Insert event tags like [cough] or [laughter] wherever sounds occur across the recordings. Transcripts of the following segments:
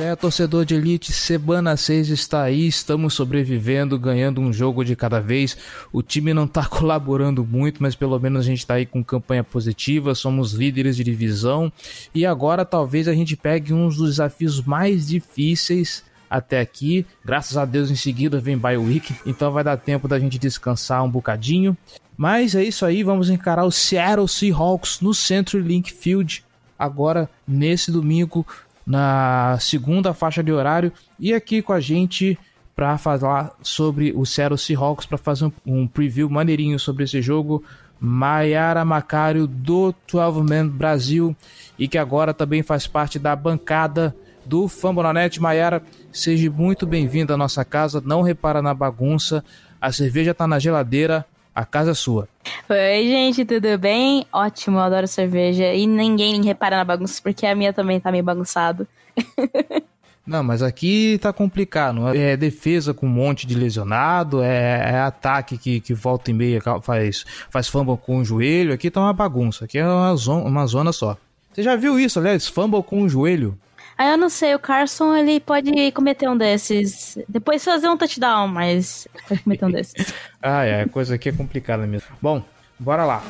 É, torcedor de elite, semana 6 está aí, estamos sobrevivendo, ganhando um jogo de cada vez. O time não está [laughs] colaborando muito, mas pelo menos a gente está aí com campanha positiva, somos líderes de divisão e agora talvez a gente pegue um dos desafios mais difíceis até aqui. Graças a Deus em seguida vem Bye Week, então vai dar tempo da gente descansar um bocadinho. Mas é isso aí, vamos encarar o Seattle Seahawks no CenturyLink Field agora nesse domingo na segunda faixa de horário. E aqui com a gente para falar sobre o Seattle Seahawks, para fazer um, um, preview maneirinho sobre esse jogo, Maiara Macário do 12 Man Brasil e que agora também faz parte da bancada do Fambonanet. Maiara, seja muito bem-vinda à nossa casa, não repara na bagunça, a cerveja está na geladeira, a casa é sua. Oi, gente, tudo bem? Ótimo, eu adoro cerveja. E ninguém repara na bagunça, porque a minha também tá meio bagunçado. [laughs] Não, mas aqui tá complicado. É defesa com um monte de lesionado, é, é ataque que, que volta e meia faz, faz fumble com o joelho. Aqui tá uma bagunça. Aqui é uma zona, uma zona só. Você já viu isso, aliás? Fumble com o joelho. Ah, eu não sei, o Carson ele pode cometer um desses. Depois fazer um touchdown, mas pode cometer um desses. [laughs] ah, é, a coisa aqui é complicada mesmo. Bom, bora lá.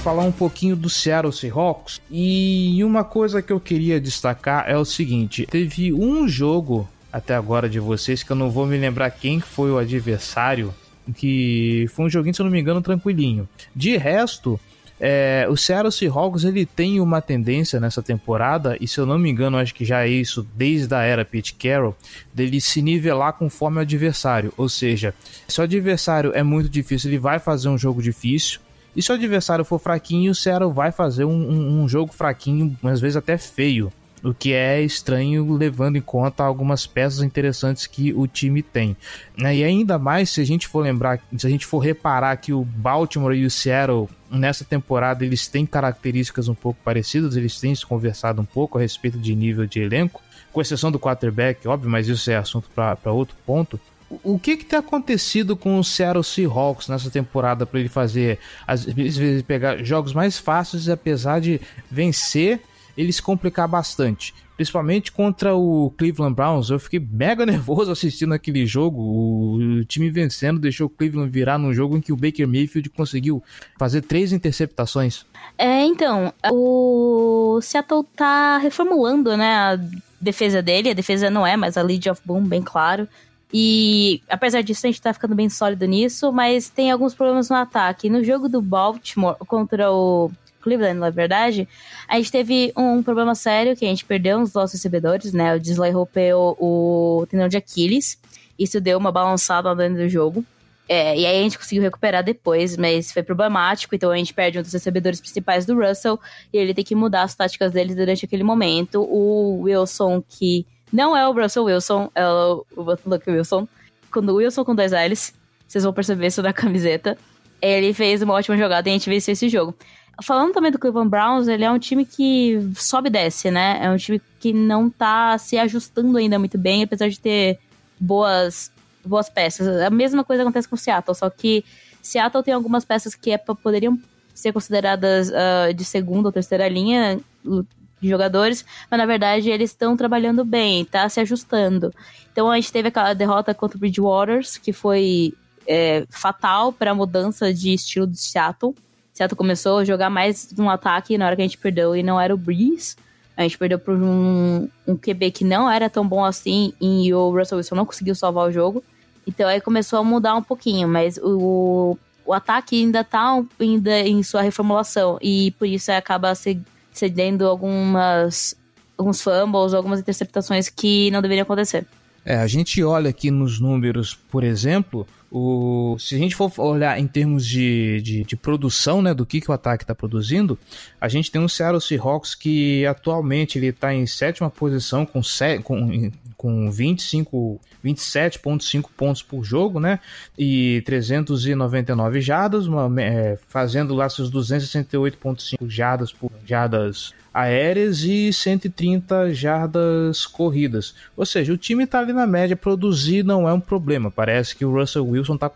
Falar um pouquinho do Seattle Seahawks. E uma coisa que eu queria destacar é o seguinte: teve um jogo até agora de vocês que eu não vou me lembrar quem foi o adversário, que foi um joguinho, se eu não me engano, tranquilinho. De resto, é, o Seattle Seahawks ele tem uma tendência nessa temporada, e se eu não me engano, acho que já é isso desde a era Pete Carroll, dele se nivelar conforme o adversário. Ou seja, se o adversário é muito difícil, ele vai fazer um jogo difícil. E se o adversário for fraquinho, o Seattle vai fazer um, um, um jogo fraquinho, às vezes até feio. O que é estranho levando em conta algumas peças interessantes que o time tem. Né? E ainda mais se a gente for lembrar, se a gente for reparar que o Baltimore e o Seattle nessa temporada eles têm características um pouco parecidas, eles têm se conversado um pouco a respeito de nível de elenco, com exceção do quarterback, óbvio, mas isso é assunto para outro ponto o que que tem acontecido com o Seattle Seahawks nessa temporada para ele fazer às vezes pegar jogos mais fáceis apesar de vencer ele se complicar bastante principalmente contra o Cleveland Browns. Eu fiquei mega [laughs] nervoso assistindo aquele jogo. O time vencendo deixou o Cleveland virar num jogo em que o Baker Mayfield conseguiu fazer três interceptações. É, então, o Seattle tá reformulando, né, a defesa dele. A defesa não é mais a lead of boom, bem claro. E apesar disso, a gente tá ficando bem sólido nisso, mas tem alguns problemas no ataque. No jogo do Baltimore contra o Cleveland, na verdade, a gente teve um problema sério que a gente perdeu uns nossos recebedores, né? O Disley rompeu o tendão de Aquiles. Isso deu uma balançada dentro do jogo. É, e aí a gente conseguiu recuperar depois, mas foi problemático, então a gente perde um dos recebedores principais do Russell e ele tem que mudar as táticas dele durante aquele momento. O Wilson, que não é o Russell Wilson, é o, Luke Wilson. Quando Wilson com dois L's, vocês vão perceber isso da [laughs] camiseta. Ele fez uma ótima jogada e a gente venceu esse jogo. Falando também do Cleveland Browns, ele é um time que sobe e desce, né? É um time que não tá se ajustando ainda muito bem, apesar de ter boas, boas peças. A mesma coisa acontece com o Seattle, só que Seattle tem algumas peças que é, poderiam ser consideradas uh, de segunda ou terceira linha de jogadores, mas na verdade eles estão trabalhando bem, tá se ajustando. Então a gente teve aquela derrota contra o Bridgewaters, que foi é, fatal para a mudança de estilo do Seattle. Seattle começou a jogar mais um ataque na hora que a gente perdeu e não era o Breeze. A gente perdeu por um, um QB que não era tão bom assim e o Russell Wilson não conseguiu salvar o jogo. Então aí começou a mudar um pouquinho, mas o, o ataque ainda tá ainda em sua reformulação e por isso acaba cedendo algumas alguns fumbles, algumas interceptações que não deveriam acontecer. É, a gente olha aqui nos números, por exemplo, o, se a gente for olhar em termos de, de, de produção, né, do que, que o ataque está produzindo, a gente tem um Seattle Seahawks que atualmente ele está em sétima posição com, com, com 25, 27,5 pontos por jogo, né, e 399 jardas, uma, é, fazendo lá seus 268,5 jardas por jardas aéreas e 130 jardas corridas. Ou seja, o time está ali na média, produzir não é um problema. Parece que o Russell Wilson está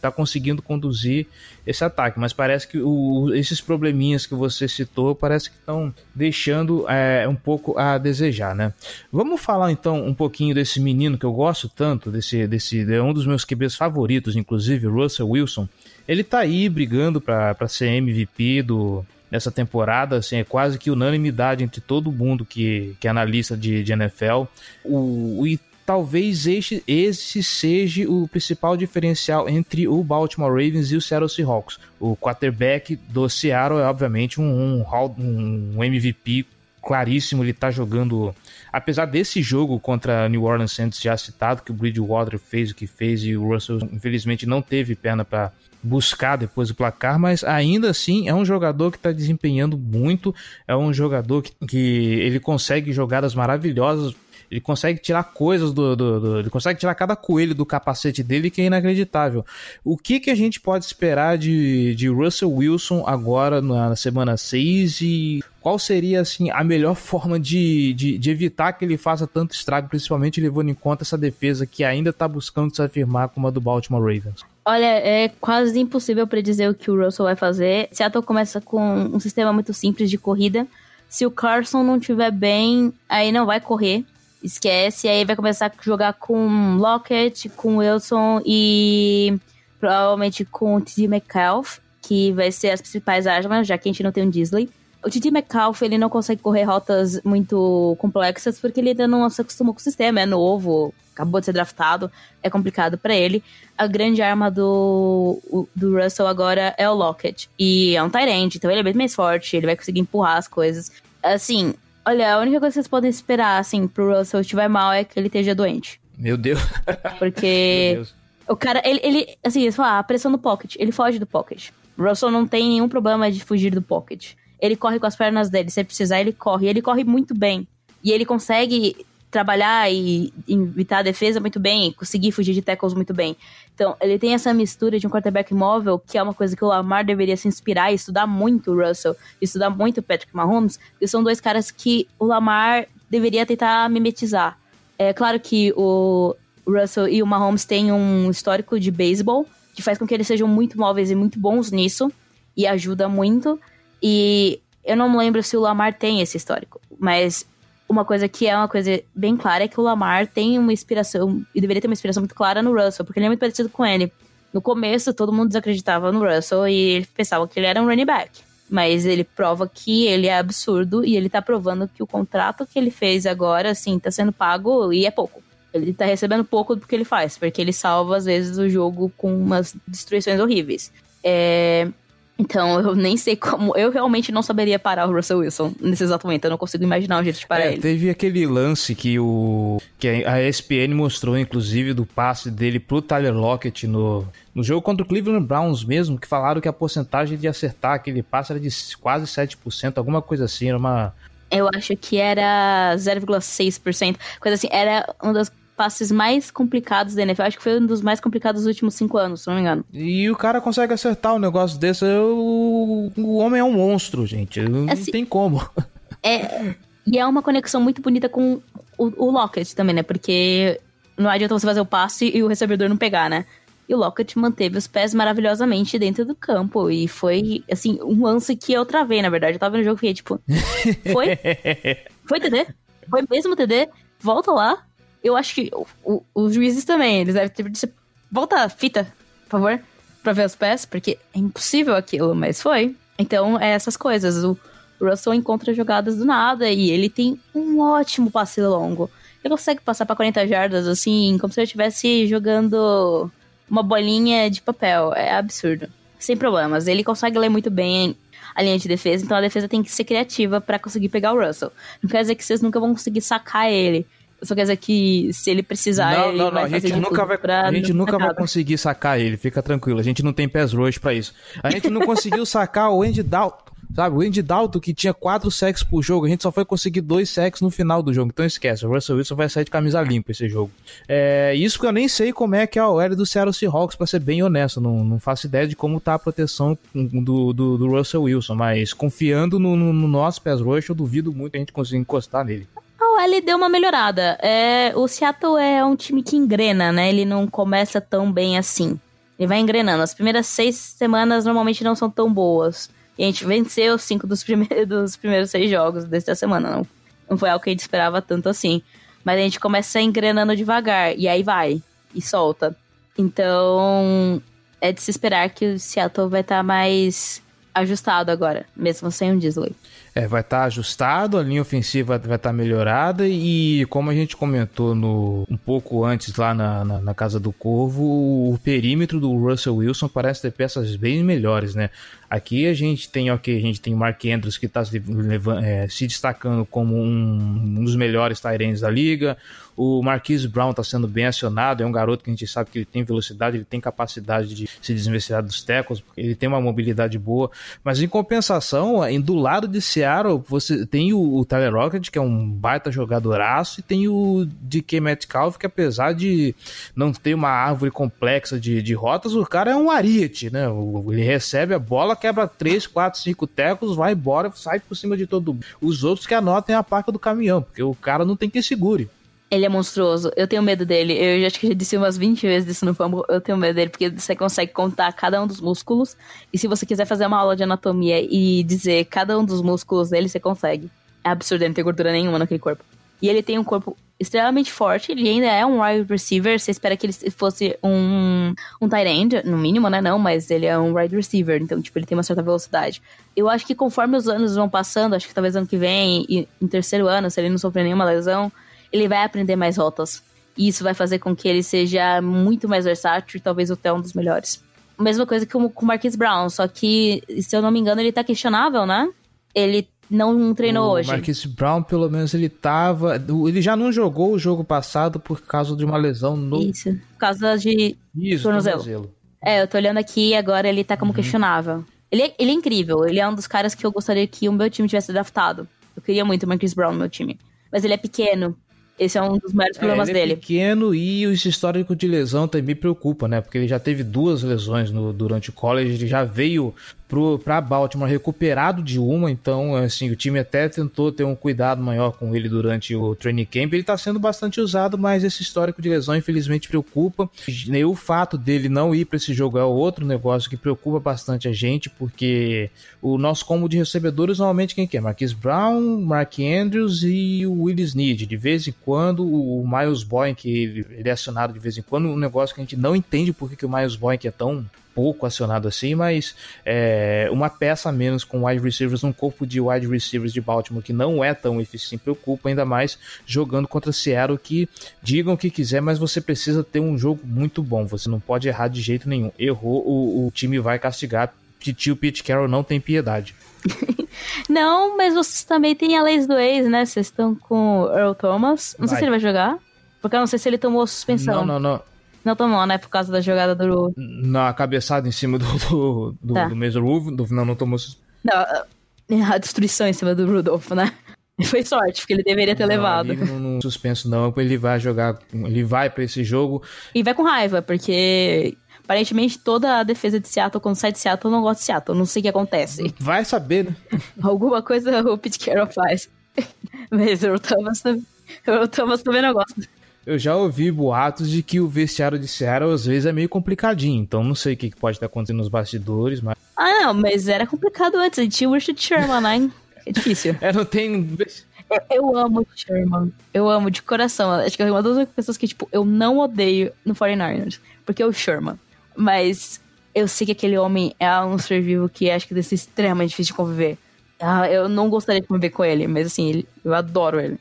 tá conseguindo conduzir esse ataque, mas parece que o, esses probleminhas que você citou parece que estão deixando é, um pouco a desejar, né? Vamos falar então um pouquinho desse menino que eu gosto tanto, desse, desse é um dos meus QBs favoritos, inclusive, Russell Wilson. Ele está aí brigando para ser MVP do nessa temporada, assim, é quase que unanimidade entre todo mundo que, que é analista de, de NFL. O, e talvez este, esse seja o principal diferencial entre o Baltimore Ravens e o Seattle Seahawks. O quarterback do Seattle é obviamente um, um, um MVP claríssimo, ele tá jogando. Apesar desse jogo contra New Orleans Saints já citado, que o Bridgewater fez o que fez e o Russell infelizmente não teve perna para buscar depois o placar, mas ainda assim é um jogador que está desempenhando muito, é um jogador que, que ele consegue jogadas maravilhosas ele consegue tirar coisas do, do, do, Ele consegue tirar cada coelho do capacete dele que é inacreditável. O que, que a gente pode esperar de, de Russell Wilson agora na semana 6 e qual seria assim a melhor [laughs] forma de, de, de, evitar que ele faça tanto estrago, principalmente levando em conta essa defesa que ainda está buscando se afirmar como a do Baltimore Ravens? Olha, é quase impossível predizer o que o Russell vai fazer. Seattle começa com um sistema muito simples de corrida. Se o Carson não tiver bem, aí não vai correr esquece. Aí vai começar a jogar com Lockett, com Wilson e provavelmente com o. McCalf, que vai ser as principais armas, já que a gente não tem um Disley. O T.D. McCalf, ele não consegue correr rotas muito complexas porque ele ainda não se acostumou com o sistema, é novo, acabou de ser draftado, é complicado para ele. A grande arma do, do Russell agora é o Lockett. E é um Tyrant, então ele é bem mais forte, ele vai conseguir empurrar as coisas. Assim, Olha, a única coisa que vocês podem esperar, assim, pro Russell estiver mal é que ele esteja doente. Meu Deus. Porque [laughs] Meu Deus. o cara, ele, ele assim, eles falam, ah, a pressão no pocket, ele foge do pocket. O Russell não tem nenhum problema de fugir do pocket. Ele corre com as pernas dele, se precisar, ele corre. E ele corre muito bem. E ele consegue trabalhar e evitar a defesa muito bem, conseguir fugir de tackles muito bem. Então, ele tem essa mistura de um quarterback móvel, que é uma coisa que o Lamar deveria se inspirar e estudar muito o Russell, estudar muito o Patrick Mahomes, que são dois caras que o Lamar deveria tentar mimetizar. É claro que o Russell e o Mahomes têm um histórico de beisebol, que faz com que eles sejam muito móveis e muito bons nisso, e ajuda muito. E eu não me lembro se o Lamar tem esse histórico, mas uma coisa que é uma coisa bem clara é que o Lamar tem uma inspiração, e deveria ter uma inspiração muito clara no Russell, porque ele é muito parecido com ele. No começo, todo mundo desacreditava no Russell e pensava que ele era um running back. Mas ele prova que ele é absurdo e ele tá provando que o contrato que ele fez agora, assim, tá sendo pago e é pouco. Ele tá recebendo pouco do que ele faz, porque ele salva, às vezes, o jogo com umas destruições horríveis. É, então, eu nem sei como. Eu realmente não saberia parar o Russell Wilson nesse exato momento. Eu não consigo imaginar um jeito de parar é, ele. Teve aquele lance que o. que a ESPN mostrou, inclusive, do passe dele pro Tyler Lockett no, no jogo contra o Cleveland Browns mesmo, que falaram que a porcentagem de acertar aquele passe era de quase 7%, alguma coisa assim. Era uma. Eu acho que era 0,6%. Coisa assim, era uma das passes mais complicados da NFL. Acho que foi um dos mais complicados dos últimos cinco anos, se não me engano. E o cara consegue acertar um negócio desse. O, o homem é um monstro, gente. Não assim, tem como. É. E é uma conexão muito bonita com o, o Lockett também, né? Porque não adianta você fazer o passe e o recebedor não pegar, né? E o Lockett manteve os pés maravilhosamente dentro do campo. E foi, assim, um lance que eu travei, na verdade. Eu tava no jogo e fiquei, tipo... [laughs] Foi? foi TD? Foi mesmo TD? Volta lá eu acho que o, o, os juízes também, eles devem ter dito, volta a fita, por favor, pra ver os pés, porque é impossível aquilo, mas foi. Então, é essas coisas. O, O Russell encontra jogadas do nada e ele tem um ótimo passe longo. Ele consegue passar para 40 jardas, assim, como se ele estivesse jogando uma bolinha de papel. É absurdo. Sem problemas. Ele consegue ler muito bem a linha de defesa, então a defesa tem que ser criativa para conseguir pegar o Russell. Não quer dizer que vocês nunca vão conseguir sacar ele. Só quer dizer que se ele precisar, não, ele não, não. A gente nunca vai, a gente nunca vai conseguir sacar ele, fica tranquilo. A gente não tem pés rush pra isso. A gente não conseguiu sacar o Andy Dalton. Sabe, o Andy Dalton que tinha quatro sacks por jogo, a gente só foi conseguir dois sacks no final do jogo. Então esquece, o Russell Wilson vai sair de camisa limpa esse jogo. É, isso porque eu nem sei como é que é a OL do Seattle Seahawks, pra ser bem honesto. Não, não faço ideia de como tá a proteção do, do, do Russell Wilson, mas confiando no, no, no nosso pass rush, eu duvido muito a gente conseguir encostar nele. OL deu uma melhorada. É, o Seattle é um time que engrena, né? Ele não começa tão bem assim. Ele vai engrenando. As primeiras seis semanas normalmente não são tão boas. E a gente venceu cinco dos, prime [laughs] dos primeiros seis jogos desta semana. Não, não foi algo que a gente esperava tanto assim. Mas a gente começa engrenando devagar. E aí vai. E solta. Então, é de se esperar que o Seattle vai estar mais ajustado agora. Mesmo sem o Disley. É, vai estar ajustado, a linha ofensiva vai estar melhorada e como a gente comentou no, um pouco antes lá na, na, na, Casa do Corvo, o perímetro do Russell Wilson parece ter peças bem melhores, né? Aqui a gente tem, ok, a gente tem o Mark Andrews que está se, é, se, destacando como um, um dos melhores Tyrands da liga, o Marquise Brown está sendo bem acionado, é um garoto que a gente sabe que ele tem velocidade, ele tem capacidade de se desvencilhar dos tecos, ele tem uma mobilidade boa, mas em compensação, do lado de Seattle, você tem o, o Tyler Rocket, que é um baita jogadoraço, e tem o DK Metcalf, que apesar de não ter uma árvore complexa de, de rotas, o cara é um ariete, né? Ele recebe a bola, quebra 3, 4, 5 tecos, vai embora, sai por cima de todo mundo. Os outros que anotem a placa do caminhão, porque o cara não tem que segure. Ele é monstruoso. Eu tenho medo dele. Eu já acho que já disse umas 20 vezes isso no Fumble. Eu tenho medo dele, porque você consegue contar cada um dos músculos. E se você quiser fazer uma aula de anatomia e dizer cada um dos músculos dele, você consegue. É absurdo, ele não tem gordura nenhuma naquele corpo. E ele tem um corpo extremamente forte. Ele ainda é um wide receiver. Você espera que ele fosse um, um tight end, no mínimo, né? Não, mas ele é um wide receiver. Então, tipo, ele tem uma certa velocidade. Eu acho que conforme os anos vão passando, acho que talvez ano que vem, em terceiro ano, se ele não sofrer nenhuma lesão ele vai aprender mais rotas. E isso vai fazer com que ele seja muito mais versátil e talvez até um dos melhores. Mesma coisa que com o Marquise Brown, só que, se eu não me engano, ele tá questionável, né? Ele não treinou o hoje. Marquise Brown, pelo menos, ele tava. Ele já não jogou o jogo passado por causa de uma lesão no. Isso, por causa de Isso, tornozelo. tornozelo. É, eu tô olhando aqui e agora ele tá como Uhum. questionável. Ele é, ele é incrível, ele é um dos caras que eu gostaria que o meu time tivesse draftado. Eu queria muito o Marquise Brown no meu time. Mas ele é pequeno. Esse é um dos maiores problemas é, ele dele. É pequeno e esse histórico de lesão também preocupa, né? Porque ele já teve duas lesões no, durante o college, ele já veio pro, pra Baltimore recuperado de uma, então assim, o time até tentou ter um cuidado maior com ele durante o training camp. Ele tá sendo bastante usado, mas esse histórico de lesão infelizmente preocupa. E o fato dele não ir para esse jogo é outro negócio que preocupa bastante a gente, porque o nosso combo de recebedores normalmente quem que é? Marquise Brown, Mark Andrews e o Willis Need. De vez em quando o Miles Boyne, que ele, é acionado de vez em quando, um negócio que a gente não entende porque que o Miles Boyne é tão pouco acionado assim, mas é, uma peça a menos com wide receivers num corpo de wide receivers de Baltimore que não é tão eficiente, preocupa ainda mais jogando contra Seattle que digam o que quiser, mas você precisa ter um jogo muito bom, você não pode errar de jeito nenhum. Errou, o, o time vai castigar. Tio Pete Carroll não tem piedade. [laughs] Não, mas vocês também têm a leis do ex, né? Vocês estão com o Earl Thomas. Não sei Vai. se ele vai jogar. Porque eu não sei se ele tomou suspensão. Não, não, não. Não tomou, né? Por causa da jogada do. Na cabeçada em cima do, do, do, Tá. do Mason Rudolph, do- não, não tomou Não, a destruição em cima do Rudolph, né? [laughs] Foi sorte, porque ele deveria ter não, levado. Não, não suspenso não, ele vai jogar, ele vai pra esse jogo. E vai com raiva, porque aparentemente toda a defesa de Seattle, quando sai de Seattle, não gosta de Seattle. Não sei o que acontece. Vai saber, né? [laughs] Alguma coisa o Pete Carroll faz. [laughs] Mas o Thomas, também- o Thomas também não gosta. Eu já ouvi boatos de que o vestiário de Seattle às vezes é meio complicadinho, então não sei o que pode estar acontecendo nos bastidores, mas. Ah, não, mas era complicado antes. A gente tinha o Richard Sherman, né? É difícil. [laughs] É, não tem. Eu amo o Sherman. Eu amo de coração. Acho que é uma das pessoas que, tipo, eu não odeio no 49ers. Porque é o Sherman. Mas eu sei que aquele homem é um ser vivo que acho que deve ser extremamente difícil de conviver. Ah, eu não gostaria de conviver com ele, mas assim, ele, eu adoro ele.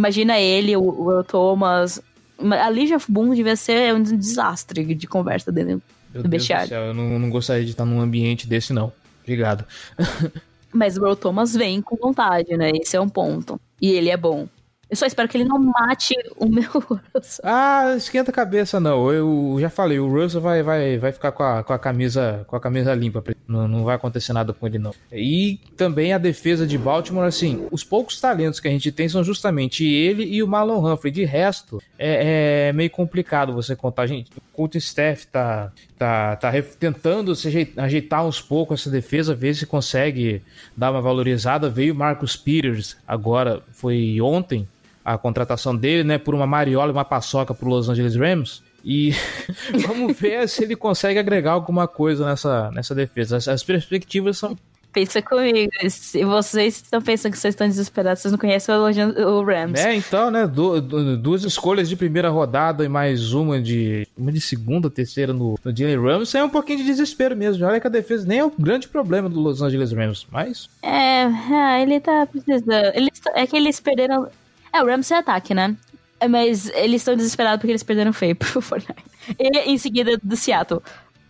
Imagina ele, o, o Thomas. A Legion of Boom devia ser um desastre de conversa dentro Meu do Deus bestiário. do céu, eu não, não gostaria de estar num ambiente desse, não. Obrigado. [laughs] Mas o Earl Thomas vem com vontade, né? Esse é um ponto. E ele é bom. Eu só espero que ele não mate o meu [laughs] Russell. Ah, esquenta a cabeça não. Eu já falei, o Russell vai, vai, vai ficar com a, com a camisa com a camisa limpa. Não, não vai acontecer nada com ele não. E também a defesa de Baltimore, assim, os poucos talentos que a gente tem são justamente ele e o Marlon Humphrey. De resto, é, é meio complicado você contar. Gente, o coach staff tá, tá, tá tentando se ajei- ajeitar uns poucos essa defesa, ver se consegue dar uma valorizada. Veio o Marcus Peters agora, foi ontem a contratação dele, né, por uma mariola e uma paçoca pro Los Angeles Rams. E [laughs] vamos ver se ele consegue agregar alguma coisa nessa, nessa defesa. As, as perspectivas são. Pensa comigo. Se vocês estão pensando que vocês estão desesperados, vocês não conhecem o, Rams. É, então, né? du- du- duas escolhas de primeira rodada e mais uma de. Uma de segunda, terceira no, no Jalen Rams. É um pouquinho de desespero mesmo. Olha que a defesa nem é o grande problema do Los Angeles Rams. Mas. É, é, ele tá precisando. Eles, é que eles perderam. É, o Rams é ataque, né? É, Mas eles estão desesperados porque eles perderam feio pro [laughs] Fortnite. E em seguida do Seattle.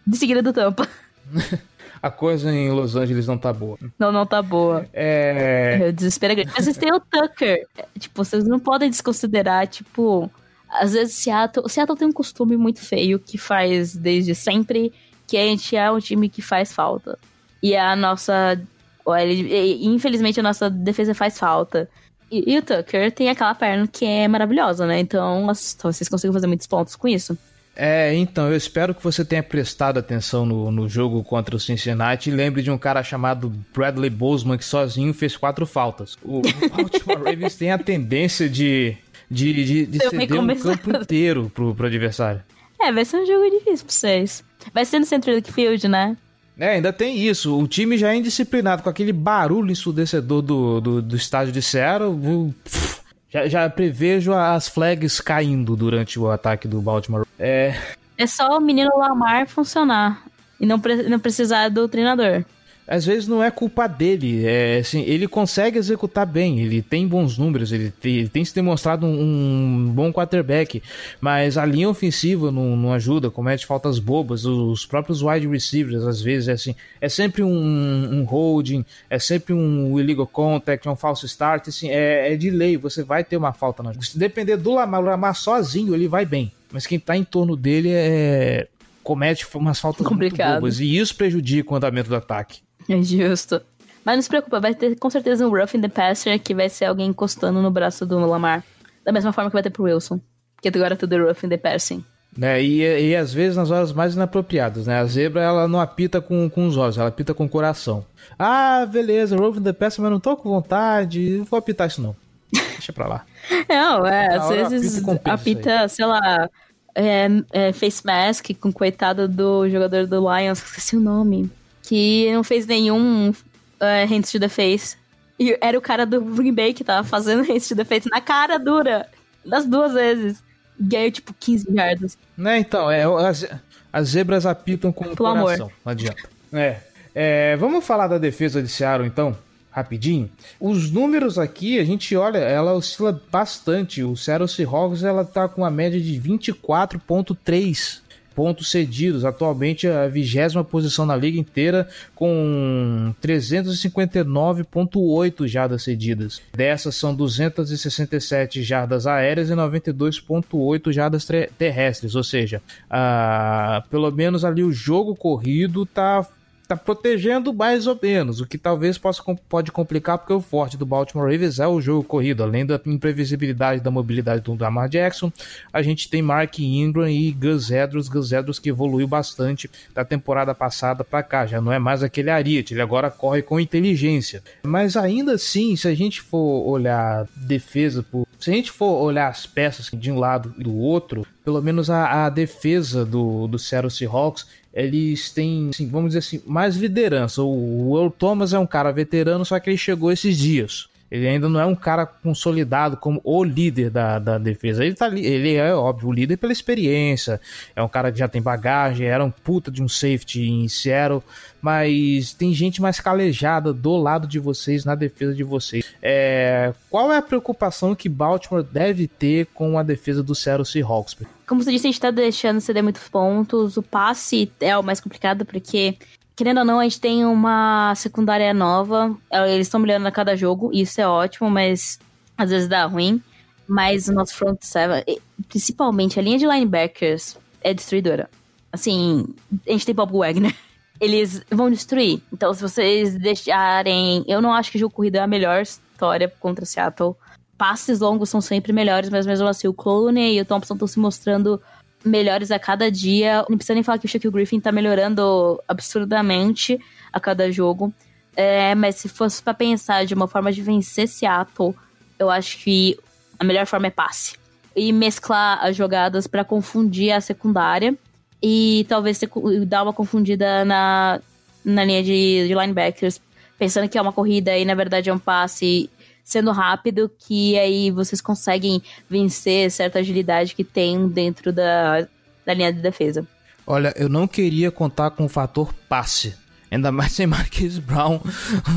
De seguida do Tampa. [laughs] A coisa em Los Angeles não tá boa. Não, não tá boa. É. O desespero é grande. Mas vocês têm o Tucker. É, Tipo, vocês não podem desconsiderar, tipo. Às vezes Seattle. O Seattle tem um costume muito feio que faz desde sempre, que a gente é um time que faz falta. E a nossa. Infelizmente a nossa defesa faz falta. E, e o Tucker tem aquela perna que é maravilhosa, né? Então, vocês consigam fazer muitos pontos com isso. É, então, eu espero que você tenha prestado atenção no, no jogo contra o Cincinnati e lembre de um cara chamado Bradley Bozeman que sozinho fez quatro faltas. O, o [laughs] Baltimore Ravens tem a tendência de, de, de, de ceder um começando. campo inteiro pro, pro adversário. É, vai ser um jogo difícil pra vocês. Vai ser no Central Field, né? É, ainda tem isso. O time já é indisciplinado com aquele barulho ensurdecedor do, do, do estádio de Seattle. Já, já prevejo as flags caindo durante o ataque do Baltimore. É, É só o menino Lamar funcionar. E não, pre- não precisar do treinador. Às vezes não é culpa dele. É, assim, ele consegue executar bem, ele tem bons números, ele tem, ele tem se demonstrado um, um bom quarterback, mas a linha ofensiva não, não ajuda, comete faltas bobas. Os próprios wide receivers, às vezes, é assim, é sempre um, um holding, é sempre um illegal contact, é um falso start, assim, é, é de lei, você vai ter uma falta. Na... Se depender do Lamar, o Lamar sozinho, ele vai bem, mas quem tá em torno dele é comete umas faltas Complicado. muito bobas e isso prejudica o andamento do ataque. É justo. Mas não se preocupa, vai ter com certeza um Rough in the Passer que vai ser alguém encostando no braço do Lamar. Da mesma forma que vai ter pro Wilson. Porque agora é tudo Rough in the Passing. Né? E, e às vezes nas horas mais inapropriadas, né? A zebra ela não apita com, com os olhos, ela apita com o coração. Ah, beleza, Roving the Pass, mas não tô com vontade, não vou apitar isso não. [laughs] Deixa pra lá. Não, é, às vezes apita apita, sei lá, é, é, face mask com coitado do jogador do Lions, esqueci o nome, que não fez nenhum é, hands to the face. E era o cara do Green Bay que tava fazendo [laughs] hands to the face na cara dura, das duas vezes. Ganhou tipo 15 yardas. Né, então, é, as, as zebras apitam com o Pelo amor. coração, não adianta. É, é, vamos falar da defesa de Seattle então, rapidinho. Os números aqui, a gente olha, ela oscila bastante. O Seattle Seahawks ela tá com uma média de 24.3 pontos cedidos, atualmente a vigésima posição na liga inteira com 359.8 jardas cedidas. Dessas são 267 jardas aéreas e 92.8 jardas tre- terrestres, ou seja, ah, pelo menos ali o jogo corrido tá tá protegendo mais ou menos, o que talvez possa pode complicar porque o forte do Baltimore Ravens é o jogo corrido, além da imprevisibilidade da mobilidade do Lamar Jackson, a gente tem Mark Ingram e Gus Edwards, Gus Edwards que evoluiu bastante da temporada passada para cá, já não é mais aquele ariete, ele agora corre com inteligência. Mas ainda assim, se a gente for olhar defesa por se a gente for olhar as peças de um lado e do outro, pelo menos a, a defesa do, do Seattle Seahawks, eles têm, assim, vamos dizer assim, mais liderança. O, Earl Thomas é um cara veterano, só que ele chegou esses dias. Ele ainda não é um cara consolidado como o líder da, da defesa. Ele, tá, ele é, óbvio, o líder pela experiência. É um cara que já tem bagagem, era um puta de um safety em Seattle. Mas tem gente mais calejada do lado de vocês, na defesa de vocês. É, qual é a preocupação que Baltimore deve ter com a defesa do Seattle Seahawks? Como você disse, a gente tá deixando ceder muitos pontos. O passe é o mais complicado porque querendo ou não, a gente tem uma secundária nova. É, eles estão melhorando a cada jogo, e isso é ótimo, mas às vezes dá ruim. Mas o nosso front seven, principalmente a linha de linebackers, é destruidora. Assim, a gente tem Bob Wagner. [laughs] Eles vão destruir. Então, se vocês deixarem. Eu não acho que o jogo corrida é a melhor história contra Seattle. Passes longos são sempre melhores, mas mesmo assim, o Clooney e o Thompson estão se mostrando melhores a cada dia. Não precisa nem falar que o Shaquille Griffin tá melhorando absurdamente a cada jogo. É, mas se fosse para pensar de uma forma de vencer Seattle, eu acho que a melhor forma é passe. E mesclar as jogadas para confundir a secundária. E talvez dar uma confundida na, na linha de, de linebackers, pensando que é uma corrida e na verdade é um passe sendo rápido, que aí vocês conseguem vencer certa agilidade que tem dentro da, da linha de defesa. Olha, eu não queria contar com o fator passe. Ainda mais sem [laughs] Marquise Brown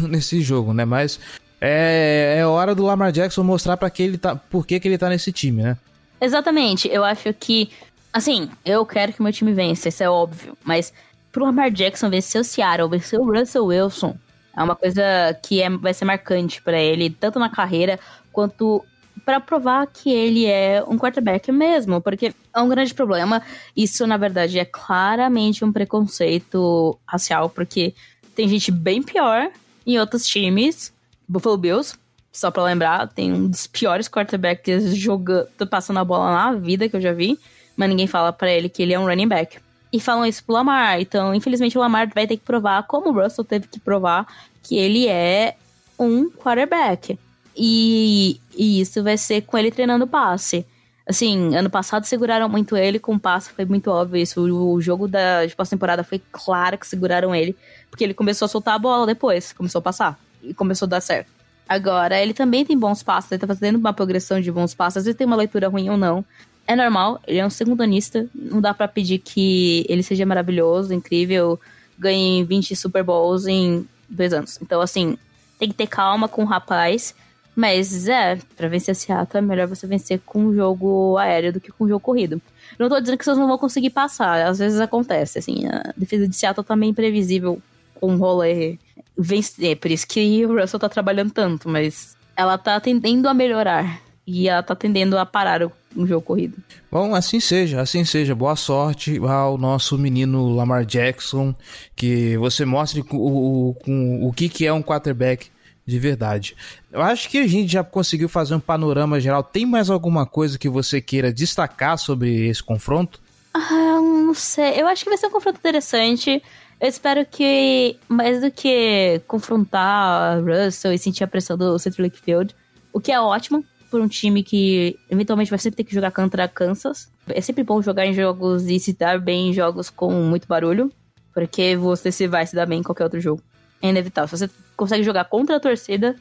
nesse jogo, né? Mas é, é hora do Lamar Jackson mostrar para que ele tá, por que, que ele tá nesse time, né? Exatamente. Eu acho que, assim, eu quero que o meu time vença, isso é óbvio. Mas pro Lamar Jackson vencer o Seattle, vencer o Russell Wilson, é uma coisa que é, vai ser marcante para ele, tanto na carreira quanto para provar que ele é um quarterback mesmo, porque é um grande problema. Isso, na verdade, é claramente um preconceito racial, porque tem gente bem pior em outros times. Buffalo Bills, só pra lembrar, tem um dos piores quarterbacks jogando, passando a bola na vida que eu já vi, mas ninguém fala para ele que ele é um running back e falam isso pro Lamar. Então, infelizmente, o Lamar vai ter que provar, como o Russell teve que provar, que ele é um quarterback. E, e isso vai ser com ele treinando passe. Assim, ano passado seguraram muito ele com passe, foi muito óbvio isso. O, o jogo da de pós-temporada foi claro que seguraram ele, porque ele começou a soltar a bola depois, começou a passar e começou a dar certo. Agora, ele também tem bons passos, ele tá fazendo uma progressão de bons passos, às vezes tem uma leitura ruim ou não, é normal, ele é um segundanista, não dá para pedir que ele seja maravilhoso, incrível, ganhe 20 Super Bowls em dois anos. Então, assim, tem que ter calma com o rapaz, mas é, pra vencer ato é melhor você vencer com um jogo aéreo do que com um jogo corrido. Não tô dizendo que vocês não vão conseguir passar, às vezes acontece, assim, a defesa de Seattle tá meio imprevisível com um rolê vencer, por isso que o Russell tá trabalhando tanto, mas ela tá tendendo a melhorar e ela tá tendendo a parar o um jogo corrido. Bom, assim seja, assim seja. Boa sorte ao nosso menino Lamar Jackson, que você mostre o, o, o, o que, que é um quarterback de verdade. Eu acho que a gente já conseguiu fazer um panorama geral. Tem mais alguma coisa que você queira destacar sobre esse confronto? Ah, não sei. Eu acho que vai ser um confronto interessante. Eu espero que, mais do que confrontar Russell e sentir a pressão do Central Lake Field, o que é ótimo, por um time que eventualmente vai sempre ter que jogar contra Kansas. É sempre bom jogar em jogos e se dar bem em jogos com muito barulho, porque você se vai se dar bem em qualquer outro jogo. É inevitável. Se você consegue jogar contra a torcida,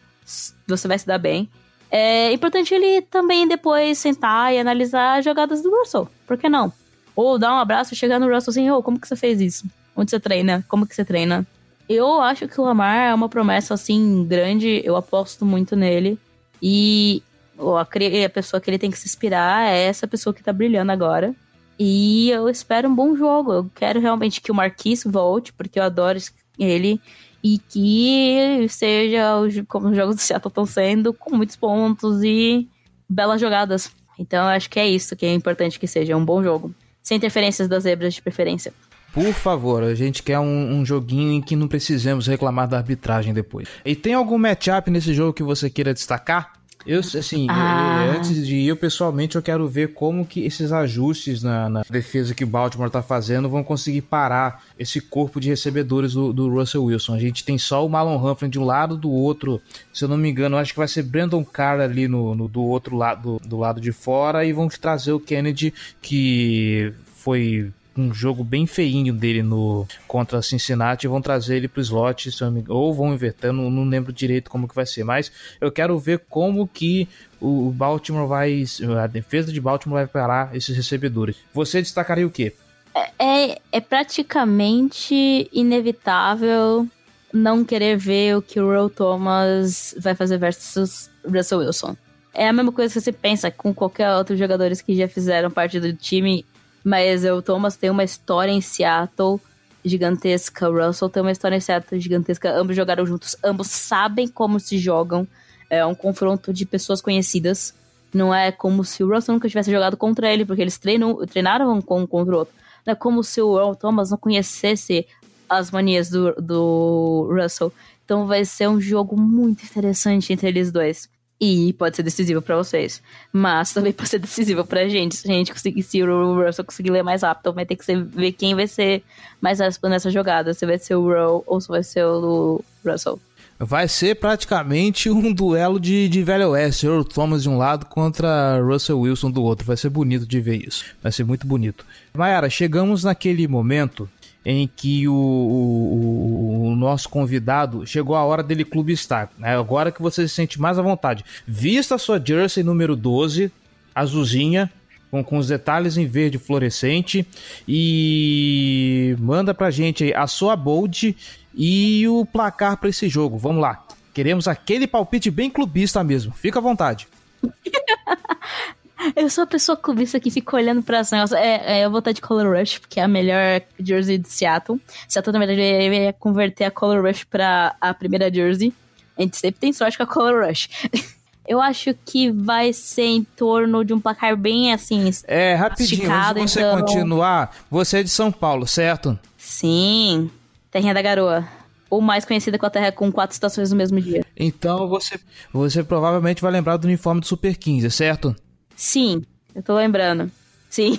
você vai se dar bem. É importante ele também depois sentar e analisar as jogadas do Russell. Por que não? Ou dar um abraço e chegar no Russell assim, ô, oh, como que você fez isso? Onde você treina? Como que você treina? Eu acho que o Lamar é uma promessa, assim, grande. Eu aposto muito nele. E ou a, a pessoa que ele tem que se inspirar é essa pessoa que tá brilhando agora. E eu espero um bom jogo. Eu quero realmente que o Marquis volte, porque eu adoro ele. E que seja como os jogos do Seattle estão sendo, com muitos pontos e belas jogadas. Então eu acho que é isso que é importante que seja um bom jogo. Sem interferências das zebras de preferência. Por favor, a gente quer um, um, joguinho em que não precisemos reclamar da arbitragem depois. E tem algum matchup nesse jogo que você queira destacar? Eu, assim, ah. eu, antes de ir, eu pessoalmente eu quero ver como que esses ajustes na, na defesa que o Baltimore tá fazendo vão conseguir parar esse corpo de recebedores do, do, Russell Wilson. A gente tem só o Malon Humphrey de um lado, do outro, se eu não me engano, acho que vai ser Brandon Carr ali no, no do outro lado, do, do lado de fora, e vão trazer o Kennedy, que foi um jogo bem feinho dele no contra Cincinnati vão trazer ele pro slot, ou vão inverter, não, não lembro direito como que vai ser, mas eu quero ver como que o Baltimore vai, a defesa de Baltimore vai parar esses recebedores. Você destacaria o quê? É, é, é praticamente inevitável não querer ver o que o Earl Thomas vai fazer versus Russell Wilson. É a mesma coisa que você pensa com qualquer outro jogadores que já fizeram parte do time, mas o Thomas tem uma história em Seattle gigantesca, o Russell tem uma história em Seattle gigantesca, ambos jogaram juntos, ambos sabem como se jogam, é um confronto de pessoas conhecidas, não é como se o Russell nunca tivesse jogado contra ele, porque eles treinam, treinaram um contra o outro. Não é como se o Earl Thomas não conhecesse as manias do, do Russell. Então vai ser um jogo muito interessante entre eles dois. E pode ser decisivo para vocês. Mas também [laughs] pode ser decisivo pra gente. Se a gente conseguir, se o Russell conseguir ler mais rápido, vai ter que ver quem vai ser mais rápido nessa jogada. Se vai ser o Rowe ou se vai ser o Russell. Vai ser praticamente um duelo de, de velho oeste. Earl Thomas de um lado contra Russell Wilson do outro. Vai ser bonito de ver isso. Vai ser muito bonito. Mayara, chegamos naquele momento em que o, o, o, nosso convidado chegou a hora dele clubistar. Né? Agora que você se sente mais à vontade. Vista a sua jersey número 12, azulzinha, com, com os detalhes em verde fluorescente, e manda pra gente a sua bold e o placar para esse jogo. Vamos lá. Queremos aquele palpite bem clubista mesmo. Fica à vontade. [laughs] Eu sou a pessoa clubista que fica olhando pra esse negócio. É, é, eu vou estar de Color Rush, porque é a melhor jersey de Seattle. Seattle, na verdade, ia converter a Color Rush pra a primeira jersey. A gente sempre tem sorte com a Color Rush. [laughs] Eu acho que vai ser em torno de um placar bem assim. É, rapidinho, antes de você então... continuar, você é de São Paulo, certo? Sim, Terrinha da Garoa. Ou mais conhecida com a Terra com quatro estações no mesmo dia. Então você, você provavelmente vai lembrar do uniforme do Super 15, certo? Sim, eu tô lembrando. Sim.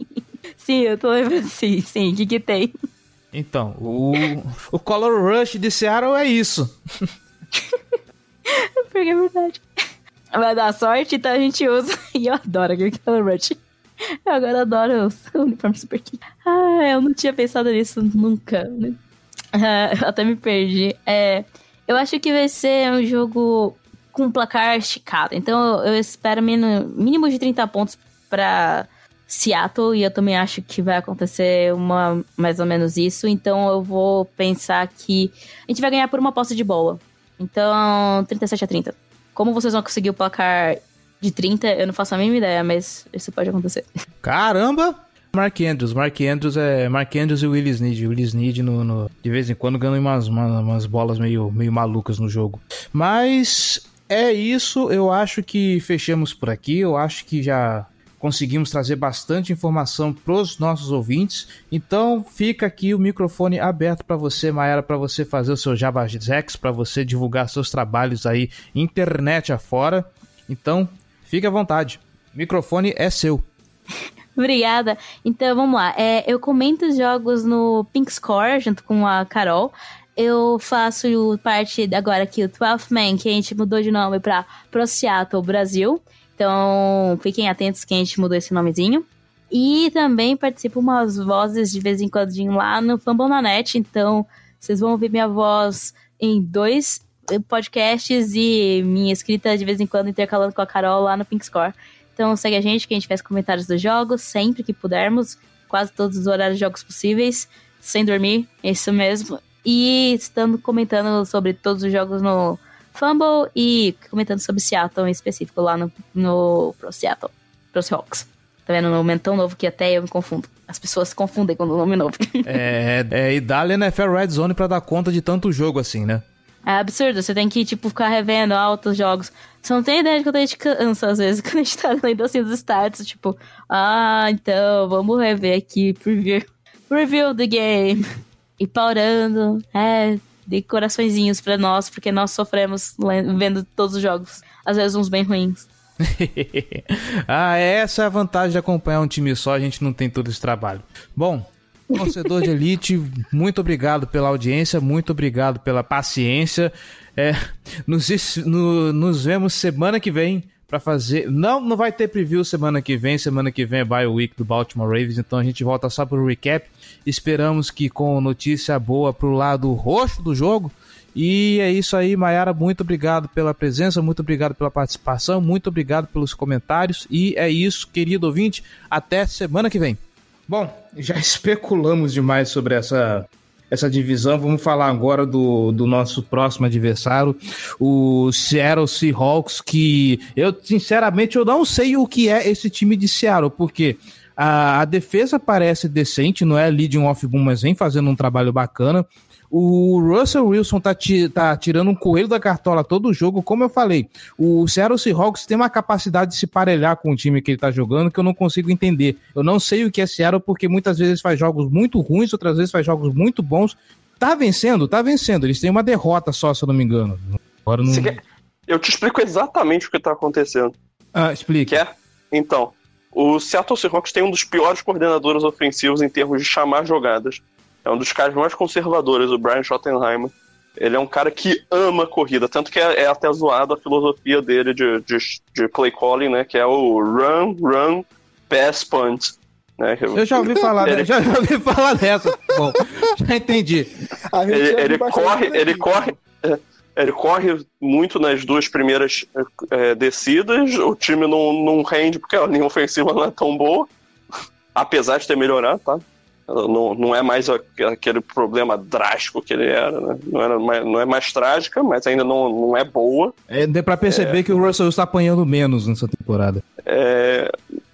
[laughs] sim, eu tô lembrando. Sim, sim. O que que tem? Então, o, o Color Rush de Seattle é isso. [laughs] Porque é verdade. Vai dar sorte, então a gente usa. [laughs] E eu adoro aquele Color Rush. Eu agora adoro o uniforme Super. Ah, eu não tinha pensado nisso nunca. Né? Ah, até me perdi. É, eu acho que vai ser um jogo com placar esticado. Então eu espero mínimo de 30 pontos para Seattle e eu também acho que vai acontecer uma mais ou menos isso. Então eu vou pensar que a gente vai ganhar por uma posse de bola. Então 37 a 30. Como vocês vão conseguir o placar de 30, eu não faço a mínima ideia, mas isso pode acontecer. Caramba! Mark Andrews, Mark Andrews é Mark Andrews e Willis Need. Willis Need no, no, de vez em quando ganham umas, umas, umas bolas meio, meio malucas no jogo. Mas é isso, eu acho que fechamos por aqui. Eu acho que já conseguimos trazer bastante informação para os nossos ouvintes. Então fica aqui o microfone aberto para você, Mayara, para você fazer o seu Jabazex, para você divulgar seus trabalhos aí internet afora. Então fique à vontade, o microfone é seu. [laughs] Obrigada. Então vamos lá. É, eu comento os jogos no Pink Score junto com a Carol eu faço parte agora aqui, o 12 Man, que a gente mudou de nome para Pro Seattle Brasil. Então, fiquem atentos que a gente mudou esse nomezinho. E também participo umas vozes de vez em quando lá no Fambonanet. Então, vocês vão ouvir minha voz em dois podcasts e minha escrita de vez em quando intercalando com a Carol lá no Pink Score. Então, segue a gente que a gente faz comentários dos jogos sempre que pudermos. Quase todos os horários de jogos possíveis. Sem dormir, é isso mesmo e estando comentando sobre todos os jogos no Fumble e comentando sobre Seattle em específico lá no, no Pro Seattle, Pro Seahawks. Tá vendo? Um nome tão novo que até eu me confundo. As pessoas se confundem quando o nome é novo. [laughs] é, é, e dá-lhe NFL Red Zone pra dar conta de tanto jogo assim, né? É absurdo, você tem que, tipo, ficar revendo altos jogos. Você não tem ideia de quando a gente cansa, às vezes, [laughs] quando a gente tá lendo assim os stats, tipo, ah, então, vamos rever aqui, preview, preview the game e paurando, é, de coraçõezinhos para nós, porque nós sofremos vendo todos os jogos, às vezes uns bem ruins. [laughs] ah, essa é a vantagem de acompanhar um time só, a gente não tem todo esse trabalho. Bom, torcedor de elite, [laughs] muito obrigado pela audiência, muito obrigado pela paciência. É, nos, no, nos vemos semana que vem para fazer. Não, não vai ter preview semana que vem. Semana que vem é bye week do Baltimore Ravens, então a gente volta só pro recap. Esperamos que com notícia boa pro lado roxo do jogo. E é isso aí, Mayara. Muito obrigado pela presença, muito obrigado pela participação, muito obrigado pelos comentários. E é isso, querido ouvinte. Até semana que vem. Bom, já [laughs] especulamos demais sobre essa essa divisão. Vamos falar agora do, do nosso próximo adversário, o Seattle Seahawks, que eu, sinceramente, eu não sei o que é esse time de Seattle, porque a, a defesa parece decente, não é leading off boom, mas vem fazendo um trabalho bacana. O Russell Wilson tá, tá tirando um coelho da cartola todo jogo. Como eu falei, o Seattle Seahawks tem uma capacidade de se parelhar com o time que ele tá jogando que eu não consigo entender. Eu não sei o que é Seattle porque muitas vezes faz jogos muito ruins, outras vezes faz jogos muito bons. Tá vencendo? Tá vencendo. Eles têm uma derrota só, se eu não me engano. Agora não... Eu te explico exatamente o que tá acontecendo. Ah, explica. Quer? Então, o Seattle Seahawks tem um dos piores coordenadores ofensivos em termos de chamar jogadas. É um dos caras mais conservadores, o Brian Schottenheimer. Ele é um cara que ama corrida, tanto que é, é até zoado a filosofia dele de, de, de, play calling, né? Que é o run, run, pass, punt. Né? Eu já ouvi falar, ele... já, já ouvi falar dessa. Bom, já entendi. Ele, ele corre, ele corre, é, ele corre muito nas duas primeiras é, descidas. O time não, não rende porque a linha ofensiva não é tão boa, [laughs] apesar de ter melhorado, tá? Não, não é mais aquele problema drástico que ele era, né? Não, era mais, não é mais trágica, mas ainda não, não é boa. É, deu pra perceber é... que o Russell está apanhando menos nessa temporada. É,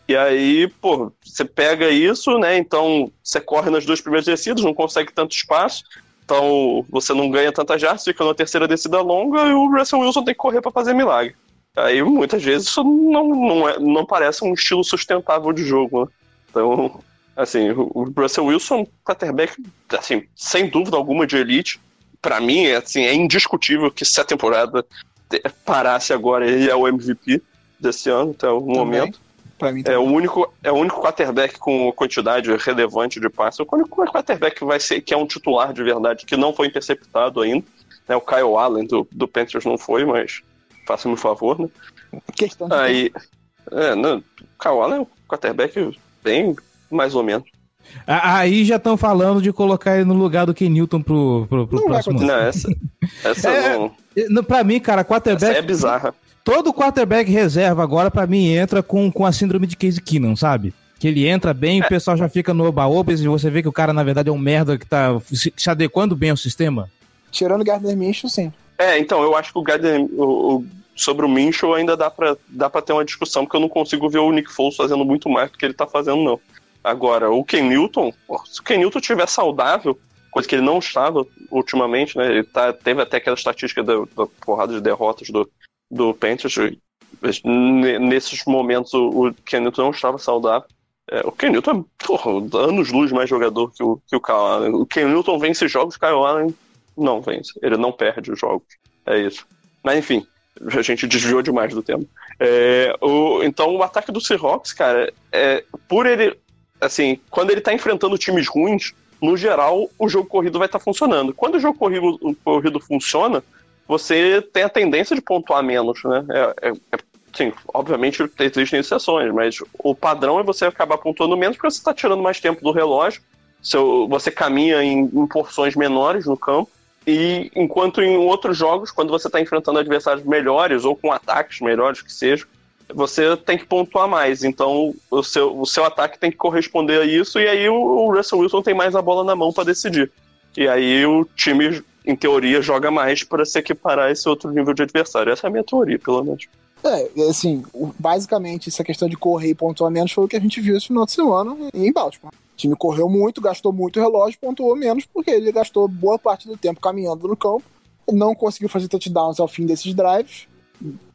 e aí, pô, você pega isso, né? Então você corre nas duas primeiras descidas, não consegue tanto espaço. Então você não ganha tanta jardas, fica na terceira descida longa e o Russell Wilson tem que correr para fazer milagre. Aí muitas vezes isso não, não, é, não parece um estilo sustentável de jogo. Né? Então Assim, o Russell Wilson, quarterback, assim, sem dúvida alguma de elite. Para mim, é, assim, é indiscutível que se a temporada parasse agora, ele é o MVP desse ano, até o momento. Pra mim é o único é o único quarterback com quantidade relevante de passes. O único quarterback que vai ser que é um titular de verdade que não foi interceptado ainda. Né? O Kyle Allen do, do Panthers não foi, mas faça-me um favor, né? Questão de Aí, é, não, o Kyle Allen é um quarterback bem mais ou menos. Aí já estão falando de colocar ele no lugar do Ken Newton pro, pro, pro não próximo. Não, essa, essa é, não... Pra mim, cara, quarterback... Essa é bizarra. Todo quarterback reserva agora, pra mim, entra com, com a síndrome de Case Keenum, sabe? Que ele entra bem, é. o pessoal já fica no oba-oba e você vê que o cara, na verdade, é um merda que tá se, se adequando bem ao sistema. Tirando o Gardner Minshew, sim. É, então, eu acho que o Gardner... O, o, sobre o Minshew ainda dá pra, dá pra ter uma discussão, porque eu não consigo ver o Nick Foles fazendo muito mais do que ele tá fazendo, não. Agora, o Ken Newton, se o Ken Newton estiver saudável, coisa que ele não estava ultimamente, né? Ele tá, teve até aquela estatística da, da porrada de derrotas do, do Panthers. Nesses momentos, o, o Ken Newton não estava saudável. É, o Ken Newton é porra, anos luz mais jogador que o, que o Kyle Allen. O Ken Newton vence jogos, o Kyle Allen não vence. Ele não perde os jogos. É isso. Mas enfim, a gente desviou demais do tema. É, o, então, o ataque do Seahawks, cara, é, por ele assim, quando ele tá enfrentando times ruins, no geral, o jogo corrido vai estar tá funcionando. Quando o jogo corrido, o corrido funciona, você tem a tendência de pontuar menos, né? É, é, é, sim, obviamente existem exceções, mas o padrão é você acabar pontuando menos porque você está tirando mais tempo do relógio, seu, você caminha em, em porções menores no campo, e enquanto em outros jogos, quando você está enfrentando adversários melhores ou com ataques melhores que sejam, você tem que pontuar mais. Então, o seu, o seu ataque tem que corresponder a isso, e aí o, o Russell Wilson tem mais a bola na mão para decidir. E aí o time, em teoria, joga mais para se equiparar a esse outro nível de adversário. Essa é a minha teoria, pelo menos. É, assim, basicamente, essa questão de correr e pontuar menos foi o que a gente viu esse final de semana em Baltimore. O time correu muito, gastou muito relógio, pontuou menos, porque ele gastou boa parte do tempo caminhando no campo, não conseguiu fazer touchdowns ao fim desses drives,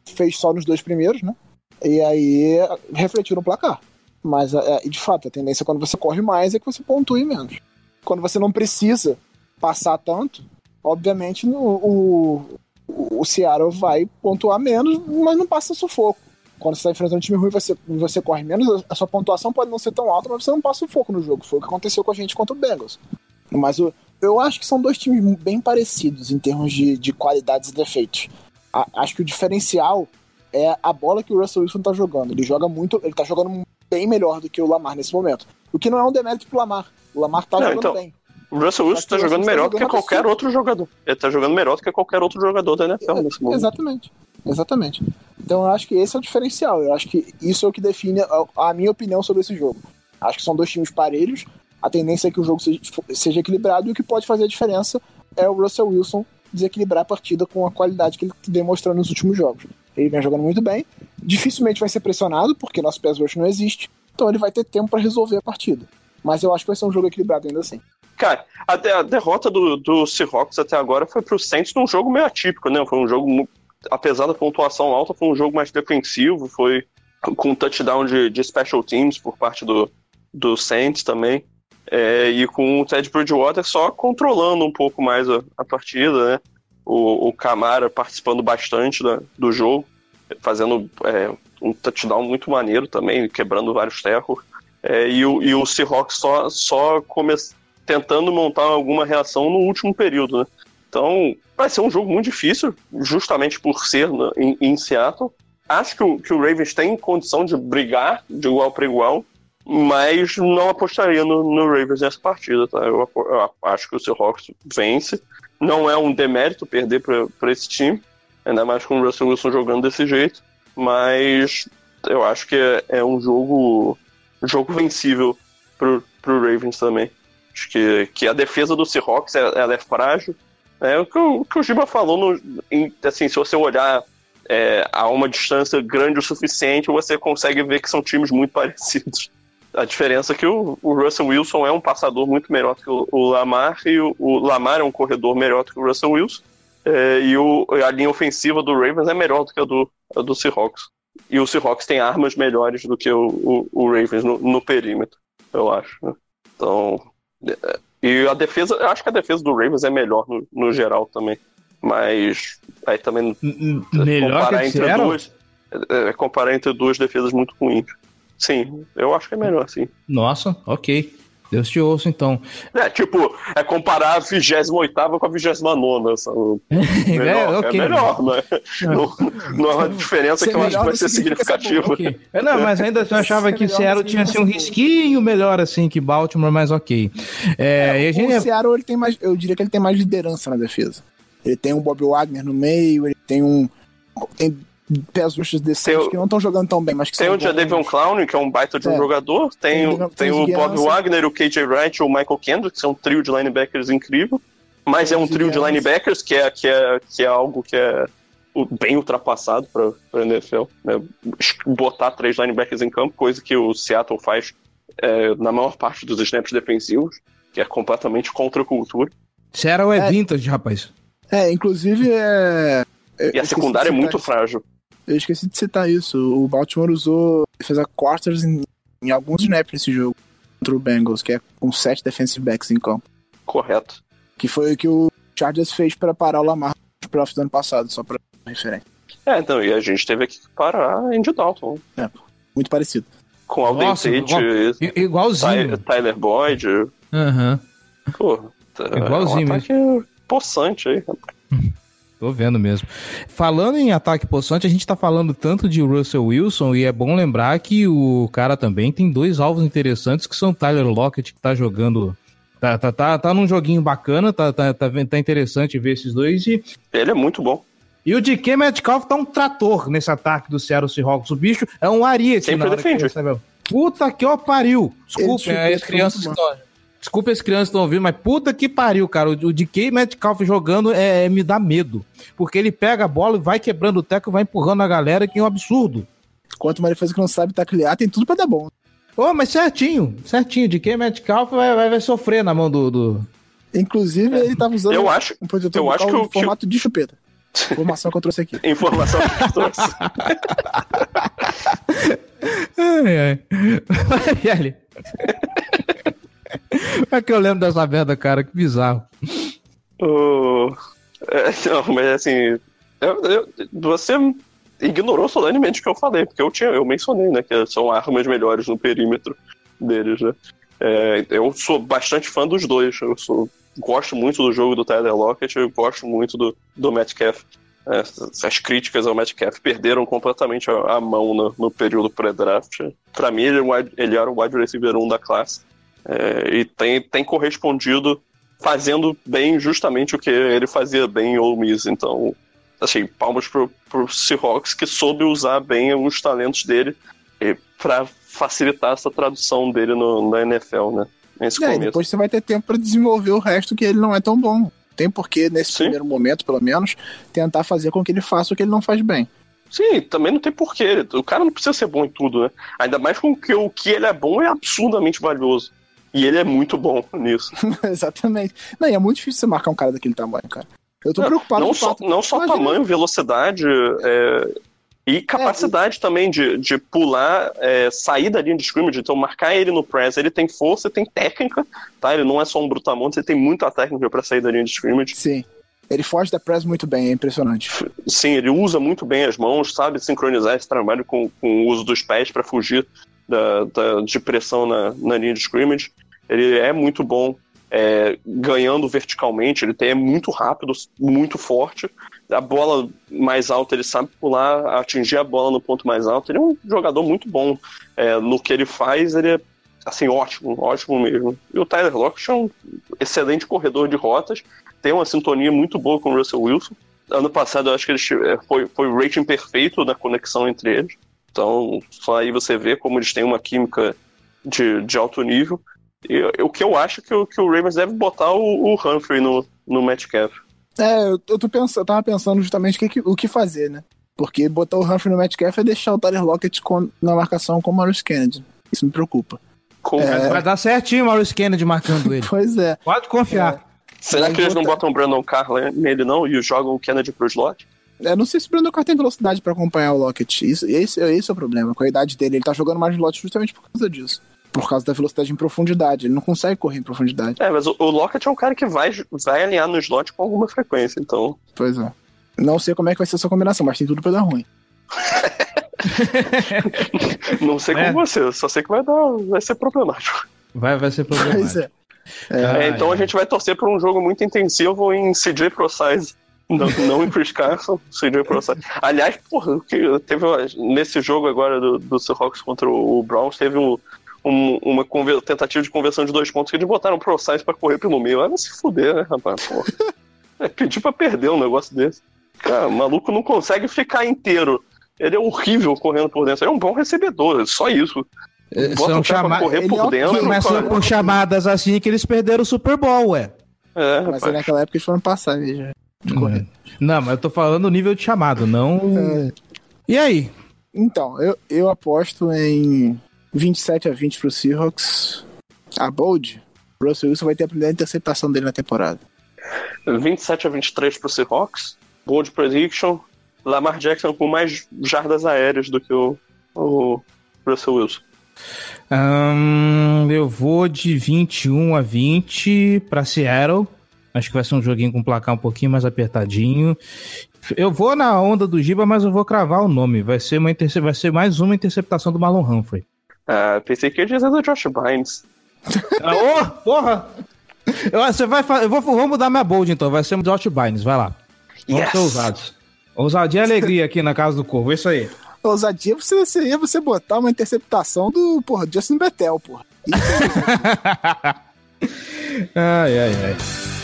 fez só nos dois primeiros, né? E aí refletiu no placar. Mas, é, de fato, a tendência quando você corre mais é que você pontue menos. Quando você não precisa passar tanto, obviamente no, o, o Seattle vai pontuar menos, mas não passa sufoco. Quando você está enfrentando um time ruim, você, você corre menos, a sua pontuação pode não ser tão alta, mas você não passa sufoco no jogo. Foi o que aconteceu com a gente contra o Bengals. Mas o, eu acho que são dois times bem parecidos em termos de, de qualidades e defeitos. A, acho que o diferencial é a bola que o Russell Wilson tá jogando. Ele joga muito, ele tá jogando bem melhor do que o Lamar nesse momento. O que não é um demérito pro Lamar. O Lamar tá Não, jogando então, bem. O Russell Wilson tá jogando Russell melhor tá do que qualquer absurdo. outro jogador. Ele tá jogando melhor do que qualquer outro jogador da NFL nesse momento. Exatamente. Exatamente. Então eu acho que esse é o diferencial. Eu acho que isso é o que define a, a minha opinião sobre esse jogo. Acho que são dois times parelhos. A tendência é que o jogo seja, seja equilibrado e o que pode fazer a diferença é o Russell Wilson desequilibrar a partida com a qualidade que ele mostrando nos últimos jogos. Ele vem jogando muito bem. Dificilmente vai ser pressionado, porque nosso pass rush não existe. Então ele vai ter tempo para resolver a partida. Mas eu acho que vai ser um jogo equilibrado ainda assim. Cara, a, a derrota do, do Seahawks até agora foi pro Saints num jogo meio atípico, né? Foi um jogo, apesar da pontuação alta, foi um jogo mais defensivo, foi com um touchdown de, de special teams por parte do, do Saints também. É, e com o Ted Bridgewater só controlando um pouco mais a, a partida, né? O, o Camara participando bastante da- do jogo, fazendo é, um touchdown muito maneiro também, quebrando vários tecos. É, e, o, e o Seahawks só, só tentando montar alguma reação no último período, né? Então, vai ser um jogo muito difícil, justamente por ser na- em, em Seattle. Acho que o, que o Ravens tem condição de brigar de igual para igual, mas não apostaria no, no Ravens nessa partida, tá? Eu, eu acho que o Seahawks vence. Não é um demérito perder para esse time, ainda mais com o Russell Wilson jogando desse jeito, mas eu acho que é, é um jogo, jogo vencível pro, pro Ravens também. Acho que, que a defesa do Seahawks ela é frágil. É o que o, o que o Giba falou, no, em- assim, se você olhar é, a uma distância grande o suficiente, você consegue ver que são times muito [laughs] parecidos. A diferença é que o, o Russell Wilson é um passador muito melhor que o, o Lamar, e o, o Lamar é um corredor melhor do que o Russell Wilson. É, e o, a linha ofensiva do Ravens é melhor do que a do, a do Seahawks. E o Seahawks tem armas melhores do que o, o, o Ravens no, no perímetro, eu acho. né? Então. E a defesa, eu acho que a defesa do Ravens é melhor no, no geral também. Mas aí também Melhor comparar entre duas. É, é comparar entre duas defesas muito ruins. Sim, eu acho que é melhor, sim. Nossa, ok. Deus te ouça, então. É, tipo, é comparar a 28 com a 29, sabe? [laughs] Melhor, é, ok. melhor, né? Não, não é uma diferença Ser que eu acho que vai ser significativa. Ok. É, Não, mas ainda assim eu achava que Melhor Seattle tinha assim, um risquinho melhor assim que Baltimore, mas ok. É, e a gente O Seattle, ele tem mais, eu diria que ele tem mais liderança na defesa. Ele tem um Bob Wagner no meio, ele tem um. Tem pés rushes decentes Tem o- que não estão jogando tão bem, mas que Tem são o Jadavion. Clown, que é um baita de um É. jogador. Tem, Tem o- tem tem o Bob Guiança. Wagner, o KJ Wright e o Michael Kendrick, que são um trio de linebackers incrível. Mas é um trio de linebackers que é, que é, que é algo que é bem ultrapassado para a NFL. né? Botar três linebackers em campo, coisa que o Seattle faz é, na maior parte dos snaps defensivos, que é completamente contra a cultura. Seattle é É. vintage, rapaz. É, inclusive é. eu E a esqueci secundária é muito frágil. Eu esqueci de citar isso. O Baltimore usou. fez a quarters em, em alguns snaps nesse jogo contra o Bengals, que é com sete defensive backs em campo. Correto. Que foi o que o Chargers fez para parar o Lamar nos playoffs do ano passado, só pra referência. É, então, e a gente teve que parar Andy Dalton. Muito parecido. Com Alden Nossa, Tate, igual- Igualzinho. Ty- Tyler Boyd. Aham. Pô, tá- Igualzinho é um ataque possante aí. [laughs] Tô vendo mesmo. Falando em ataque possante, a gente tá falando tanto de Russell Wilson e é bom lembrar que o cara também tem dois alvos interessantes que são Tyler Lockett, que tá jogando. Tá, tá, tá, tá num joguinho bacana, tá, tá, tá, tá interessante ver esses dois. E, Ele é muito bom. e o DK Metcalf tá um trator nesse ataque do Seattle Seahawks. O bicho é um ariete Sempre que defende. a- Puta que ó pariu. Desculpa, é, as crianças que. Desculpa as crianças que estão ouvindo, mas puta que pariu, cara. O, o DK Metcalf jogando é, é- me dá medo. Porque ele pega a bola e vai quebrando o teco e vai empurrando a galera, que é um absurdo. Quanto mais ele faz que não sabe taclear, tem tudo pra dar bom. Ô, mas certinho, certinho. DK Metcalf vai, vai, vai sofrer na mão do. do... Inclusive, ele tava usando Eu acho. um protetor eu acho que o- que formato de chupeta. Informação que eu trouxe aqui. [laughs] Informação que eu trouxe. [laughs] Ai, ai. [laughs] Ele. é que eu lembro dessa merda, cara, que bizarro. O- é, não, mas assim. eu- eu- você ignorou solenemente o que eu falei, porque eu, tinha, eu mencionei, né? Que são armas melhores no perímetro deles, né? É, eu sou bastante fã dos dois. Eu sou, gosto muito do jogo do Tyler Lockett, eu gosto muito do, do Metcalf. É, as críticas ao Metcalf perderam completamente a, a mão no, no, período pré-draft. Para mim, ele, é ele, era o wide receiver 1 da classe. É, e tem, tem correspondido fazendo bem justamente o que ele fazia bem em Ole Miss. Então, assim, palmas pro, pro Seahawks que soube usar bem os talentos dele para facilitar essa tradução dele no, na NFL, né? Nesse é, depois você vai ter tempo para desenvolver o resto que ele não é tão bom. Tem porquê, nesse Sim. primeiro momento, pelo menos, tentar fazer com que ele faça o que ele não faz bem. Sim, também não tem porquê. O cara não precisa ser bom em tudo, né? Ainda mais com que o que ele é bom é absurdamente valioso. E ele é muito bom nisso. [laughs] Exatamente. Não, e é muito difícil você marcar um cara daquele tamanho, cara. Eu tô não, preocupado não com só, fato. Não só Imagina. tamanho, velocidade, é, e capacidade é, também de, de pular, é, sair da linha de scrimmage, então marcar ele no press. Ele tem força, tem técnica, tá? Ele não é só um brutamontes, ele tem muita técnica para sair da linha de scrimmage. Sim. Ele foge da press muito bem, é impressionante. Sim, ele usa muito bem as mãos, sabe sincronizar esse trabalho com, com o uso dos pés para fugir da, da, de pressão na, na linha de scrimmage. Ele é muito bom é, ganhando verticalmente, ele tem, é muito rápido, muito forte a bola mais alta, ele sabe pular, atingir a bola no ponto mais alto. Ele é um jogador muito bom. É, no que ele faz, ele é assim, ótimo, ótimo mesmo. E o Tyler Lockett é um excelente corredor de rotas, tem uma sintonia muito boa com o Russell Wilson. Ano passado, eu acho que ele é, foi, foi o rating perfeito da conexão entre eles. Então, só aí você vê como eles têm uma química de, de alto nível. E o que eu acho que, que o Ravens deve botar o, o Humphrey no, no Metcalf. É, eu, eu, tô pensando, eu tava pensando justamente o que, o que fazer, né? Porque botar o Humphrey no Metcalf é deixar o Tyler Lockett com, na marcação com o Maurice Kennedy. Isso me preocupa. É... Vai dar certinho o Maurice Kennedy marcando ele. [laughs] pois é. Pode confiar. É. Será que eles botar... não botam o Brandon Carr nele não e jogam o Kennedy pro slot? É, não sei se o Brandon Carr tem velocidade para acompanhar o Lockett. Isso, esse, esse é o problema. Com a idade dele, ele tá jogando mais slot justamente por causa disso por causa da velocidade em profundidade. Ele não consegue correr em profundidade. É, mas o, o Lockett é um cara que vai, vai alinhar no slot com alguma frequência, então. Pois é. Não sei como é que vai ser essa combinação, mas tem tudo pra dar ruim. [laughs] não sei é. como você, só sei que vai dar, vai ser problemático. Vai, vai ser problemático. Pois é. É, então a gente vai torcer por um jogo muito intensivo em CJ ProSize. Não, não em Chris Carson, CJ ProSize. Aliás, porra, teve nesse jogo agora do, do Seahawks contra o Browns, teve um, um, uma tentativa de conversão de dois pontos que eles botaram pro Sainz pra correr pelo meio. Vai se fuder, né, rapaz? Porra. É pedir pra perder um negócio desse. Cara, o maluco não consegue ficar inteiro. Ele é horrível correndo por dentro. Ele é um bom recebedor, só isso. Bota São chama... correr ele por é dentro. Começou por chamadas assim que eles perderam o Super Bowl, ué. É, mas rapaz. naquela época eles foram passar já. Correr. Hum. Não, mas eu tô falando o nível de chamado, não. É. E aí? Então, eu, eu aposto em 27 a 20 pro Seahawks. A Bold, Russell Wilson vai ter a primeira interceptação dele na temporada. 27 a 23 pro Seahawks. Bold prediction. Lamar Jackson com mais jardas aéreas do que o, o Russell Wilson. Um, eu vou de 21 a 20 para Seattle. Acho que vai ser um joguinho com placar um pouquinho mais apertadinho. Eu vou na onda do Giba, mas eu vou cravar o nome. Vai ser, uma vai ser mais uma interceptação do Marlon Humphrey. Ah, pensei que ia dizer do Josh Bynes. [laughs] ah, oh, porra! Eu, você vai, eu vou, vou mudar minha bold então, vai ser o Josh Bynes, vai lá. Vamos yes. ser ousados. Ousadia e alegria aqui na casa do Corvo, é isso aí. Ousadia você, seria você botar uma interceptação do, porra, Justin Bethel, porra. [laughs] [laughs] ai, ai, ai.